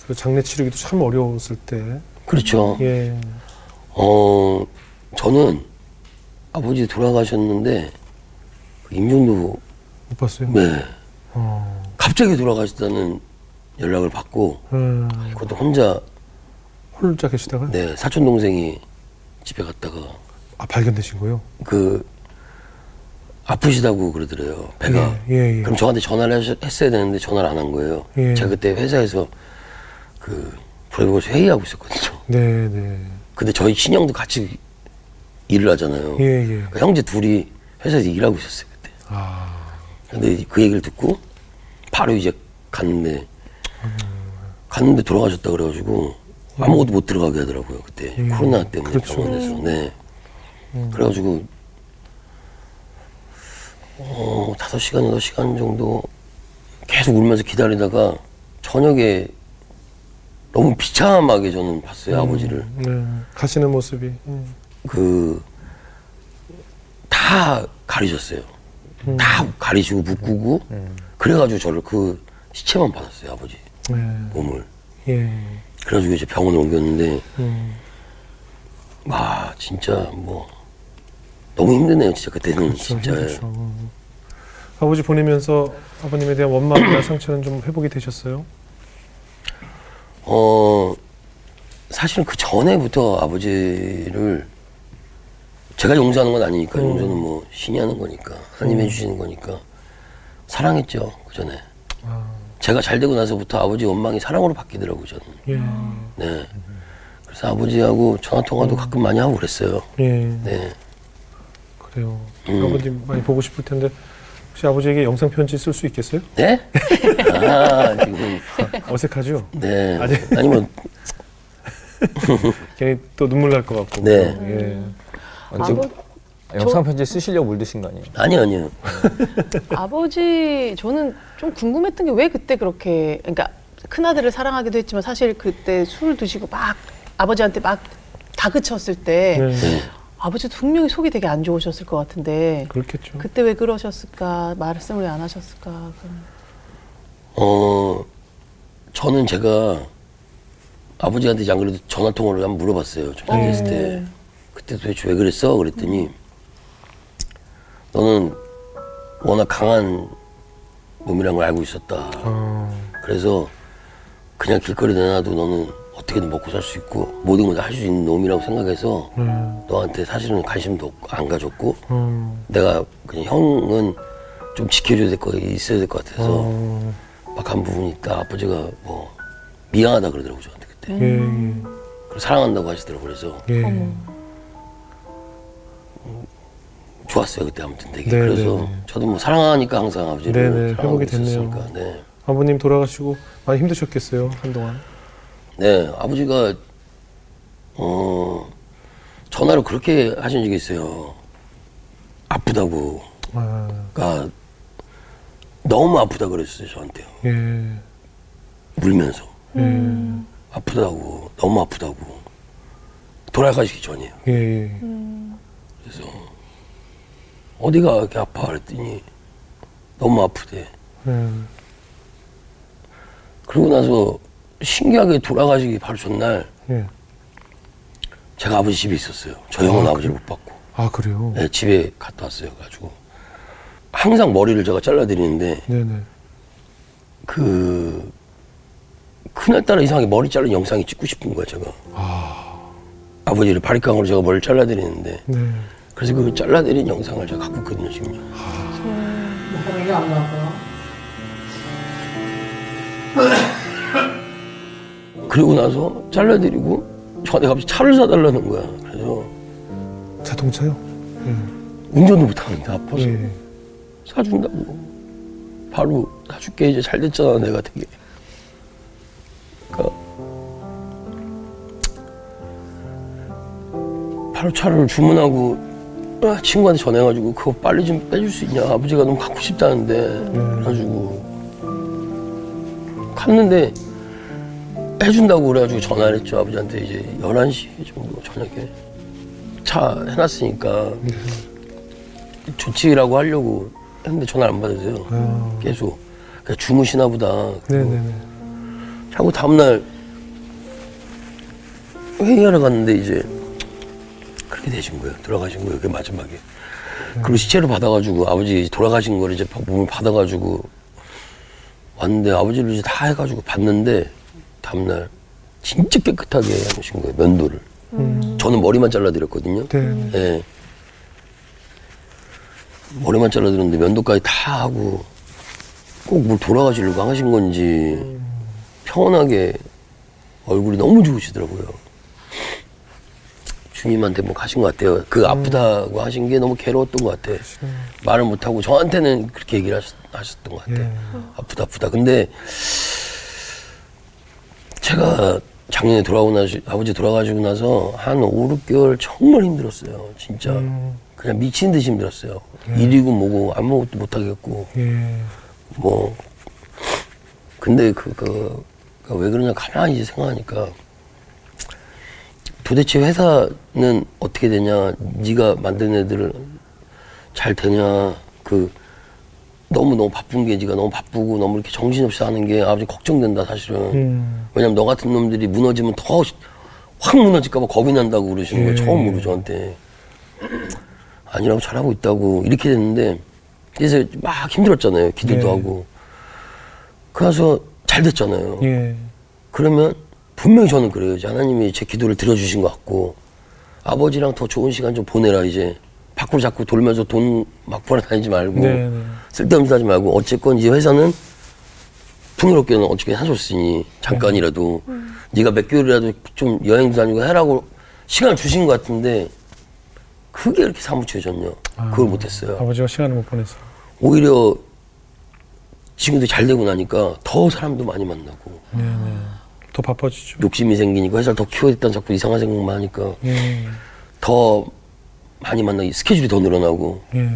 그 장례 치르기도 참 어려웠을 때. 그렇죠. 예. 어 저는 아버지 돌아가셨는데 그 임종도 못 봤어요? 네 어. 갑자기 돌아가셨다는 연락을 받고 음. 그것도 혼자 홀자 계시다가 네 사촌 동생이 집에 갔다가 아 발견되신 거요? 그 아프시다고 그러더래요 배가 예, 예, 예. 그럼 저한테 전화를 했어야 되는데 전화를 안 한 거예요 예. 제가 그때 회사에서 그 프로그램에서 회의하고 있었거든요 네, 네. 근데 저희 친형도 같이 일을 하잖아요 예, 예. 그러니까 형제 둘이 회사에서 일하고 있었어요 그때 아. 근데 그 얘기를 듣고 바로 이제 갔는데 갔는데 돌아가셨다 그래가지고 아무것도 못 들어가게 하더라고요 그때 예. 코로나 때문에 그렇죠. 병원에서 네 그래가지고 어 다섯 시간 여섯 시간 정도 계속 울면서 기다리다가 저녁에 너무 비참하게 저는 봤어요 아버지를 네. 가시는 모습이. 예. 그다 가리셨어요. 다 가리시고 묶고 그래가지고 저를 그 시체만 받았어요 아버지 네. 몸을. 예. 그래가지고 이제 병원에 옮겼는데 음. 와 진짜 뭐 너무 힘드네요 진짜 그때는 그렇죠. 진짜. 힘들죠. 아버지 보내면서 아버님에 대한 원망이나 [CLEARS THROAT] 상처는 좀 회복이 되셨어요? 어 사실은 그 전에부터 아버지를 제가 용서하는 건 아니니까 음. 용서는 뭐 신이 하는 거니까 하나님 해주시는 거니까 사랑했죠 그 전에. 아. 제가 잘 되고 나서부터 아버지 원망이 사랑으로 바뀌더라고요, 저는. 예. 네. 그래서 아버지하고 전화 통화도 가끔 많이 하고 그랬어요. 예. 네. 그래요. 음. 아버님 많이 보고 싶을 텐데 혹시 아버지에게 영상 편지 쓸 수 있겠어요? 네? [LAUGHS] 아, 지금. 어색하죠? 네. 아니. 아니면, [LAUGHS] 괜히 또 눈물 날 것 같고. 네. 예. 언제 아버- 영상 편지 쓰시려고 물드신 거 아니에요? 아니요, 아니요. 아버지 저는 좀 궁금했던 게 왜 그때 그렇게 그러니까 큰 아들을 사랑하기도 했지만 사실 그때 술을 드시고 막 아버지한테 막 다그쳤을 때 네. 네. 아버지도 분명히 속이 되게 안 좋으셨을 것 같은데 그렇겠죠. 그때 왜 그러셨을까 말씀을 왜 안 하셨을까 그럼. 어, 저는 제가 아버지한테 안 그래도 전화 통화를 한번 물어봤어요. 좀 네. 있을 때. 그때 도대체 왜 그랬어? 그랬더니, 너는 워낙 강한 놈이란 걸 알고 있었다. 어, 그래서 그냥 길거리 내놔도 너는 어떻게든 먹고 살 수 있고 모든 걸 다 할 수 있는 놈이라고 생각해서 네. 너한테 사실은 관심도 없고 안 가졌고 어, 내가 그냥 형은 좀 지켜줘야 될 거 있어야 될 것 같아서 어, 막한 부분이 있다 아버지가 뭐 미안하다 그러더라고 저한테 그때 예, 그리고 사랑한다고 하시더라고 그래서 예. 좋았어요 그때 아무튼 되게 네, 그래서 네, 네. 저도 뭐 사랑하니까 항상 아버지를 네, 네, 사랑하고 회복이 됐네요. 있었으니까 네. 아버님 돌아가시고 많이 힘드셨겠어요 한동안. 네, 아버지가 어 전화를 그렇게 하신 적이 있어요. 아프다고. 아, 그러니까 너무 아프다 그랬어요 저한테요. 예, 울면서 예, 아프다고 너무 아프다고 돌아가시기 전이에요. 예, 예. 그래서 어디가 이렇게 아파 그랬더니 너무 아프대. 예. 그러고 나서 신기하게 돌아가시기 바로 전날 예. 제가 아버지 집에 있었어요. 저 형은 아, 버지를 못 봤고. 아 그래요. 네, 집에 갔다 왔어요. 가지고 항상 머리를 제가 잘라드리는데 네네. 그 그날따라 이상하게 머리 자른 영상이 찍고 싶은 거야 제가 아. 버지를 바리깡으로 제가 머리를 잘라드리는데 네. 그래서 그 잘라드린 영상을 제가 갖고 있거든요 지금 그리고 나서 잘라드리고 저한테 갑자기 차를 사달라는 거야. 그래서 자동차요? 운전도 못하는데 아파서 예. 사준다고. 바로 사줄게 이제 잘 됐잖아 내가 되게. 그러니까 바로 차를 주문하고 아, 친구한테 전해가지고 그거 빨리 좀 빼줄 수 있냐? 아버지가 너무 갖고 싶다는데. 그래가지고 갔는데 해준다고 그래가지고 전화를 했죠 아버지한테 이제 11시 정도 저녁에 차 해놨으니까 조치라고 하려고 했는데 전화를 안 받으세요. 아. 계속. 그러니까 주무시나 보다. 네네네. 자고 다음날 회의하러 갔는데 이제 그렇게 되신 거예요. 돌아가신 거예요. 그 마지막에. 그리고 시체를 받아가지고 아버지 돌아가신 거를 이제 몸을 받아가지고 왔는데 아버지를 이제 다 해가지고 봤는데 다음날 진짜 깨끗하게 하신 거예요. 면도를. 저는 머리만 잘라드렸거든요. 네. 예. 머리만 잘라드렸는데 면도까지 다 하고 꼭 뭘 돌아가시려고 하신 건지 평온하게 얼굴이 너무 좋으시더라고요. 주님한테 뭐 가신 것 같아요. 그 아프다고 하신 게 너무 괴로웠던 것 같아. 말을 못하고 저한테는 그렇게 얘기를 하셨, 하셨던 것 같아. 예. 아프다, 아프다. 근데 제가 작년에 돌아오고 나서, 아버지 돌아가시고 나서 한 5, 6개월 정말 힘들었어요. 진짜. 그냥 미친 듯이 힘들었어요. 일이고 뭐고 아무것도 못 하겠고. 예. 뭐 근데 그, 그, 그 왜 그러냐 가만히 이제 생각하니까 도대체 회사는 어떻게 되냐 네가 만든 애들을 잘 되냐 그 너무 너무 바쁜 게 네가 너무 바쁘고 너무 이렇게 정신없이 하는 게 아버지 걱정된다 사실은. 음. 왜냐면 너 같은 놈들이 무너지면 더 확 무너질까봐 겁이 난다고 그러시는 거예요. 예. 처음으로 저한테. 아니라고 잘하고 있다고. 이렇게 됐는데 그래서 막 힘들었잖아요. 기도도 네. 하고. 그래서 잘 됐잖아요. 예. 그러면 분명히 저는 그래요. 이제 하나님이 제 기도를 들어주신 것 같고 아버지랑 더 좋은 시간 좀 보내라 이제 밖으로 자꾸 돌면서 돈 막 벌어다니지 말고 네, 네. 쓸데없는 짓 하지 말고 어쨌건 이제 회사는 풍요롭게는 어떻게 하셨으니 잠깐이라도 네가 몇 개월이라도 좀 여행도 다니고 해라고 시간을 주신 것 같은데 그게 이렇게 사무쳐졌냐 그걸 못했어요 아버지가 시간을 못 보내서. 오히려 지금도 잘 되고 나니까 더 사람도 많이 만나고 네 네. 더 바빠지죠. 욕심이 생기니까 회사를 더 키워야겠다는 자꾸 이상한 생각만 하니까 예. 더 많이 만나기 스케줄이 더 늘어나고 예.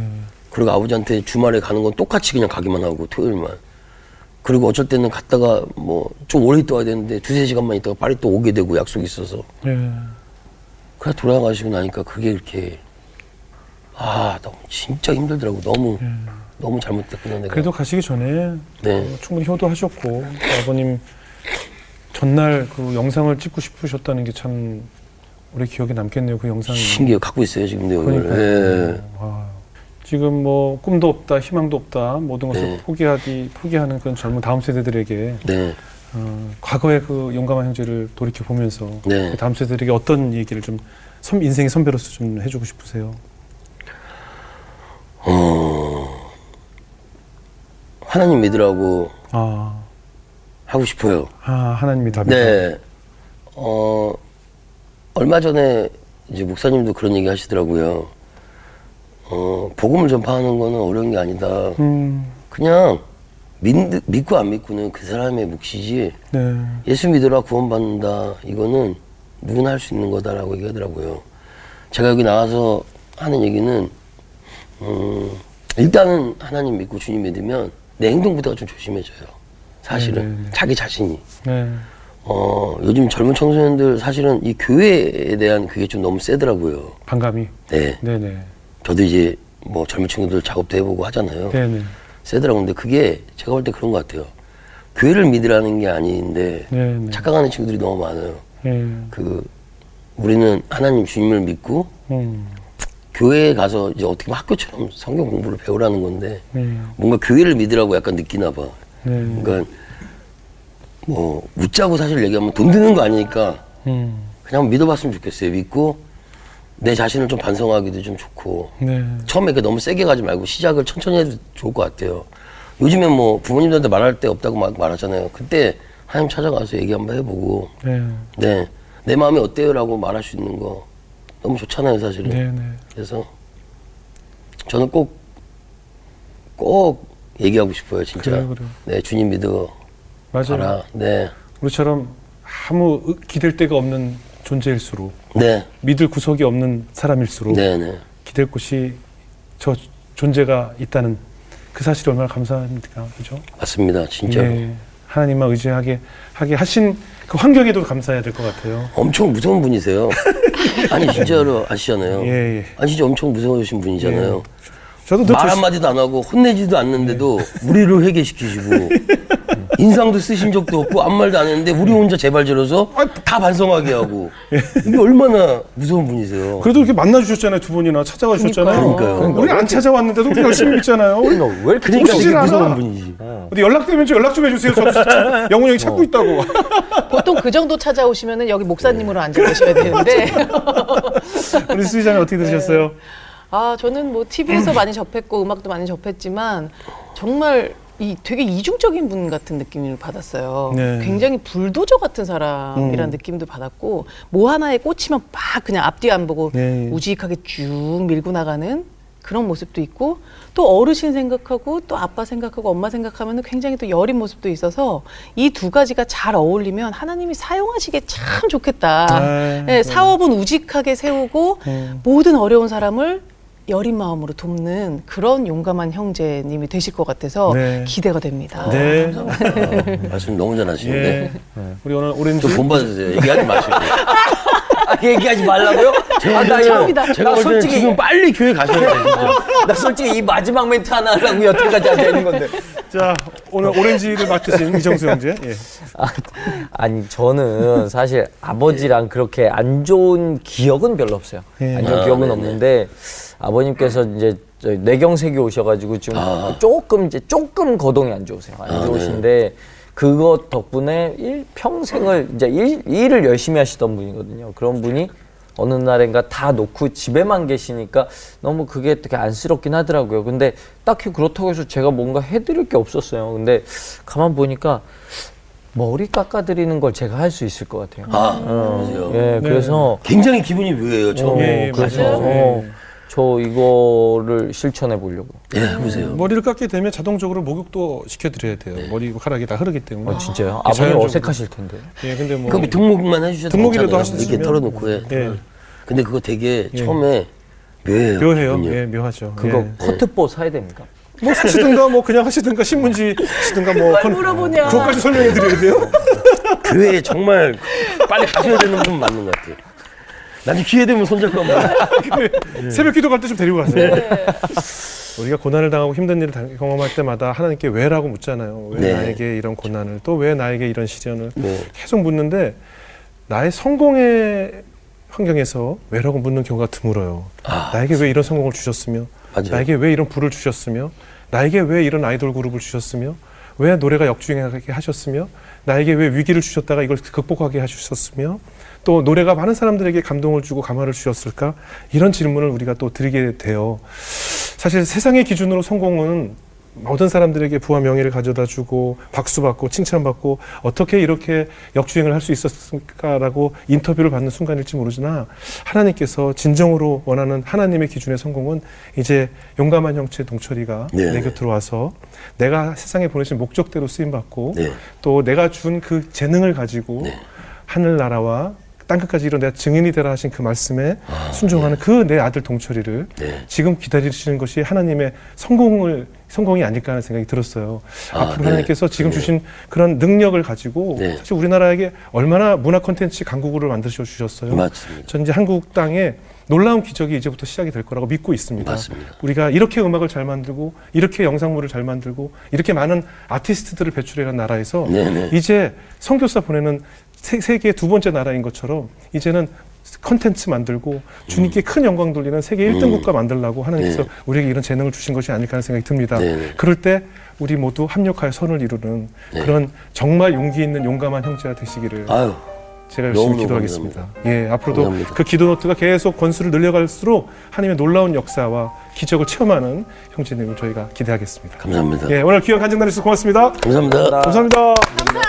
그리고 아버지한테 주말에 가는 건 똑같이 그냥 가기만 하고 토요일만 그리고 어쩔 때는 갔다가 뭐 좀 오래 있다 와야 되는데 두세 시간만 있다가 빨리 또 오게 되고 약속이 있어서 예. 그래 돌아가시고 나니까 그게 이렇게 아 너무 진짜 힘들더라고 너무 너무 잘못됐구나 내가 그래도 가시기 전에 네. 어, 충분히 효도하셨고 또 아버님 전날 그 영상을 찍고 싶으셨다는 게 참 오래 기억에 남겠네요. 그 영상이. 신기해 갖고 있어요 지금도. 예. 아, 지금 뭐 꿈도 없다, 희망도 없다, 모든 것을 네. 포기하기 포기하는 그런 젊은 다음 세대들에게 네. 어, 과거의 그 용감한 형제를 돌이켜 보면서 네. 그 다음 세대들에게 어떤 얘기를 좀 선, 인생의 선배로서 좀 해주고 싶으세요? 하나님 믿으라고 아, 하고 싶어요 아 하나님이 답이다. 네. 어, 얼마 전에 이제 목사님도 그런 얘기 하시더라고요. 어, 복음을 전파하는 거는 어려운 게 아니다. 음, 그냥 믿, 믿고 안 믿고는 그 사람의 몫이지 네, 예수 믿으라 구원받는다. 이거는 누구나 할 수 있는 거다라고 얘기하더라고요. 제가 여기 나와서 하는 얘기는, 음, 일단은 하나님 믿고 주님 믿으면 내 행동부터가 좀 조심해져요. 사실은. 네, 네, 네. 자기 자신이. 네, 어, 요즘 젊은 청소년들 사실은 이 교회에 대한 그게 좀 너무 세더라고요. 반감이. 네. 네, 네, 저도 이제 뭐 젊은 친구들 작업도 해보고 하잖아요. 네, 네, 세더라고요. 근데 그게 제가 볼 때 그런 것 같아요. 교회를 믿으라는 게 아닌데 네, 네. 착각하는 친구들이 너무 많아요. 네, 그 우리는 하나님 주님을 믿고 음, 교회에 가서 이제 어떻게 보면 학교처럼 성경 공부를 배우라는 건데 네. 뭔가 교회를 믿으라고 약간 느끼나 봐. 네. 그러니까 뭐 웃자고 사실 얘기하면 돈 드는 거 아니니까 음. 그냥 믿어봤으면 좋겠어요. 믿고 내 자신을 좀 반성하기도 좀 좋고 네. 처음에 이렇게 너무 세게 가지 말고 시작을 천천히 해도 좋을 것 같아요. 요즘에 뭐 부모님들한테 말할 데 없다고 막 말하잖아요. 그때 하나님 찾아가서 얘기 한번 해보고 네. 네. 내 마음이 어때요라고 말할 수 있는 거 너무 좋잖아요, 사실은. 네. 네. 그래서 저는 꼭, 꼭 얘기하고 싶어요, 진짜. 그래요, 그래요. 네, 주님 믿어. 맞아요. 가라. 네. 우리처럼 아무 의- 기댈 데가 없는 존재일수록 네. 믿을 구석이 없는 사람일수록 네, 네. 기댈 곳이 저 존재가 있다는 그 사실이 얼마나 감사합니까, 그죠? 맞습니다, 진짜로. 예, 하나님만 의지하게 하게 하신 그 환경에도 감사해야 될 것 같아요. 엄청 무서운 분이세요. [LAUGHS] 아니, 진짜로 아시잖아요. 예, 예. 아니, 진짜 엄청 무서우신 분이잖아요. 저도 늘말 한마디도 안 하고 혼내지도 않는데도 [LAUGHS] 우리를 회개시키시고 인상도 쓰신 적도 없고 아무 말도 안 했는데 우리 혼자 제발 저러서 다 반성하게 하고 이게 얼마나 무서운 분이세요. 그래도 이렇게 만나 주셨잖아요, 두 분이나 찾아와 주셨잖아요. 그러니까요. 우리 안 찾아왔는데도 우리 열심히. 왜 이렇게 그러니까 오시질 되게 않아. 무서운 분이지. 어디 연락되면 좀 연락 좀 해주세요. 저도 참 [LAUGHS] 영훈 형이 찾고 있다고. [LAUGHS] 보통 그 정도 찾아오시면은 여기 목사님으로 앉아 계셔야 되는데. [LAUGHS] 우리 수희자는 어떻게 들으셨어요? 아, 저는 뭐 TV에서 [CLEARS THROAT] 많이 접했고 음악도 많이 접했지만 정말 이 되게 이중적인 분 같은 느낌을 받았어요. 네. 굉장히 불도저 같은 사람이라는 느낌도 받았고 뭐 하나에 꽂히면 막 그냥 앞뒤 안 보고 네. 우직하게 쭉 밀고 나가는 그런 모습도 있고 또 어르신 생각하고 또 아빠 생각하고 엄마 생각하면 굉장히 또 여린 모습도 있어서 이 두 가지가 잘 어울리면 하나님이 사용하시기에 참 좋겠다. 네. 네, 사업은 우직하게 세우고 음. 모든 어려운 사람을 여린 마음으로 돕는 그런 용감한 형제님이 되실 것 같아서 네. 기대가 됩니다. 네. 아, 말씀 너무 잘하시는데 예. 우리 오늘 오렌지. 좀 본받으세요. 얘기하지 마시고. 아, 얘기하지 말라고요? 아, 나. 이거 제가 나 솔직히 지금 빨리 교회 가셔야 돼요. 나 솔직히 이 마지막 멘트 하나 하려고 여태까지 앉아 있는 건데. 자, 오늘 오렌지를 맡으신 이정수 형제. 예. 아, 아니 저는 사실 아버지랑 그렇게 안 좋은 기억은 별로 없어요. 예. 안 좋은 아, 기억은 네네. 없는데 아버님께서 이제 뇌경색이 오셔가지고 지금 조금 이제 조금 거동이 안 좋으세요. 안 아, 좋으신데 그것 덕분에 일 평생을 이제 일, 일을 열심히 하시던 분이거든요. 그런 분이 어느 날인가 다 놓고 집에만 계시니까 너무 그게 되게 안쓰럽긴 하더라고요. 근데 딱히 그렇다고 해서 제가 뭔가 해드릴 게 없었어요. 근데 가만 보니까 머리 깎아드리는 걸 제가 할 수 있을 것 같아요. 아, 어, 그러세요. 예, 그래서 굉장히 기분이 묘해요. 처음에. 예, 예, 그래서. 어, 예. 저 이거를 실천해 보려고. 예, 해보세요. 머리를 깎게 되면 자동적으로 목욕도 시켜드려야 돼요. 머리카락이 다 흐르기 때문에. 아, 진짜요? 예, 아버님 자연적으로. 어색하실 텐데. 예, 근데 뭐. 그럼 등록만 해주셔도 괜찮아요. 하셨으면. 이렇게 털어놓고 해. 예. 근데 그거 되게 예. 처음에 묘해요. 묘해요. 예, 묘하죠. 그거 예. 커트보 사야 됩니까? 뭐 사시든가 뭐 그냥 하시든가 신문지 시든가 뭐뭘 그건- 물어보냐. 그것까지 설명해 드려야 돼요? 교회에 정말 빨리 가셔야 되는 분 맞는 것 같아요. 나중에 기회 되면 손잡고 한번. [LAUGHS] 새벽 기도 갈 때 좀 데리고 가세요. [LAUGHS] 우리가 고난을 당하고 힘든 일을 당- 경험할 때마다 하나님께 왜라고 묻잖아요. 왜 네. 나에게 이런 고난을 또 왜 나에게 이런 시련을 네. 계속 묻는데 나의 성공의 환경에서 왜라고 묻는 경우가 드물어요. 아. 나에게 왜 이런 성공을 주셨으며 맞아요. 나에게 왜 이런 부를 주셨으며 나에게 왜 이런 아이돌 그룹을 주셨으며 왜 노래가 역주행하게 하셨으며 나에게 왜 위기를 주셨다가 이걸 극복하게 하셨으며 또 노래가 많은 사람들에게 감동을 주고 감화를 주셨을까 이런 질문을 우리가 또 드리게 돼요. 사실 세상의 기준으로 성공은 모든 사람들에게 부와 명예를 가져다 주고 박수 받고 칭찬받고 어떻게 이렇게 역주행을 할 수 있었을까라고 인터뷰를 받는 순간일지 모르지나 하나님께서 진정으로 원하는 하나님의 기준의 성공은 이제 용감한 형체 동철이가 네. 내 곁으로 와서 내가 세상에 보내신 목적대로 쓰임 받고 네. 또 내가 준 그 재능을 가지고 네. 하늘나라와 땅끝까지 내가 증인이 되라 하신 그 말씀에 순종하는 그내 아들 동철이를 네. 지금 기다리시는 것이 하나님의 성공을 성공이 아닐까 하는 생각이 들었어요. 아, 앞으로 네. 하나님께서 지금 네. 주신 그런 능력을 가지고 네. 사실 우리나라에게 얼마나 문화 콘텐츠 강국으로 만드셔 주셨어요. 맞습니다. 전 이제 한국 땅에 놀라운 기적이 이제부터 시작이 될 거라고 믿고 있습니다. 맞습니다. 우리가 이렇게 음악을 잘 만들고 이렇게 영상물을 잘 만들고 이렇게 많은 아티스트들을 배출해간 나라에서 네네. 이제 선교사 보내는 세, 세계의 두 번째 나라인 것처럼 이제는 컨텐츠 만들고 주님께 큰 영광 돌리는 세계 1등 국가 만들라고 하나님께서 네. 우리에게 이런 재능을 주신 것이 아닐까 하는 생각이 듭니다. 네, 네. 그럴 때 우리 모두 합력하여 선을 이루는 그런 정말 용기 있는 용감한 형제가 되시기를 아유, 제가 열심히 기도하겠습니다. 예, 앞으로도 감사합니다. 그 기도 노트가 계속 권수를 늘려갈수록 하나님의 놀라운 역사와 기적을 체험하는 형제님을 저희가 기대하겠습니다. 감사합니다. 예, 오늘 귀한 간증 나주셔서 고맙습니다. 감사합니다. 감사합니다. 감사합니다.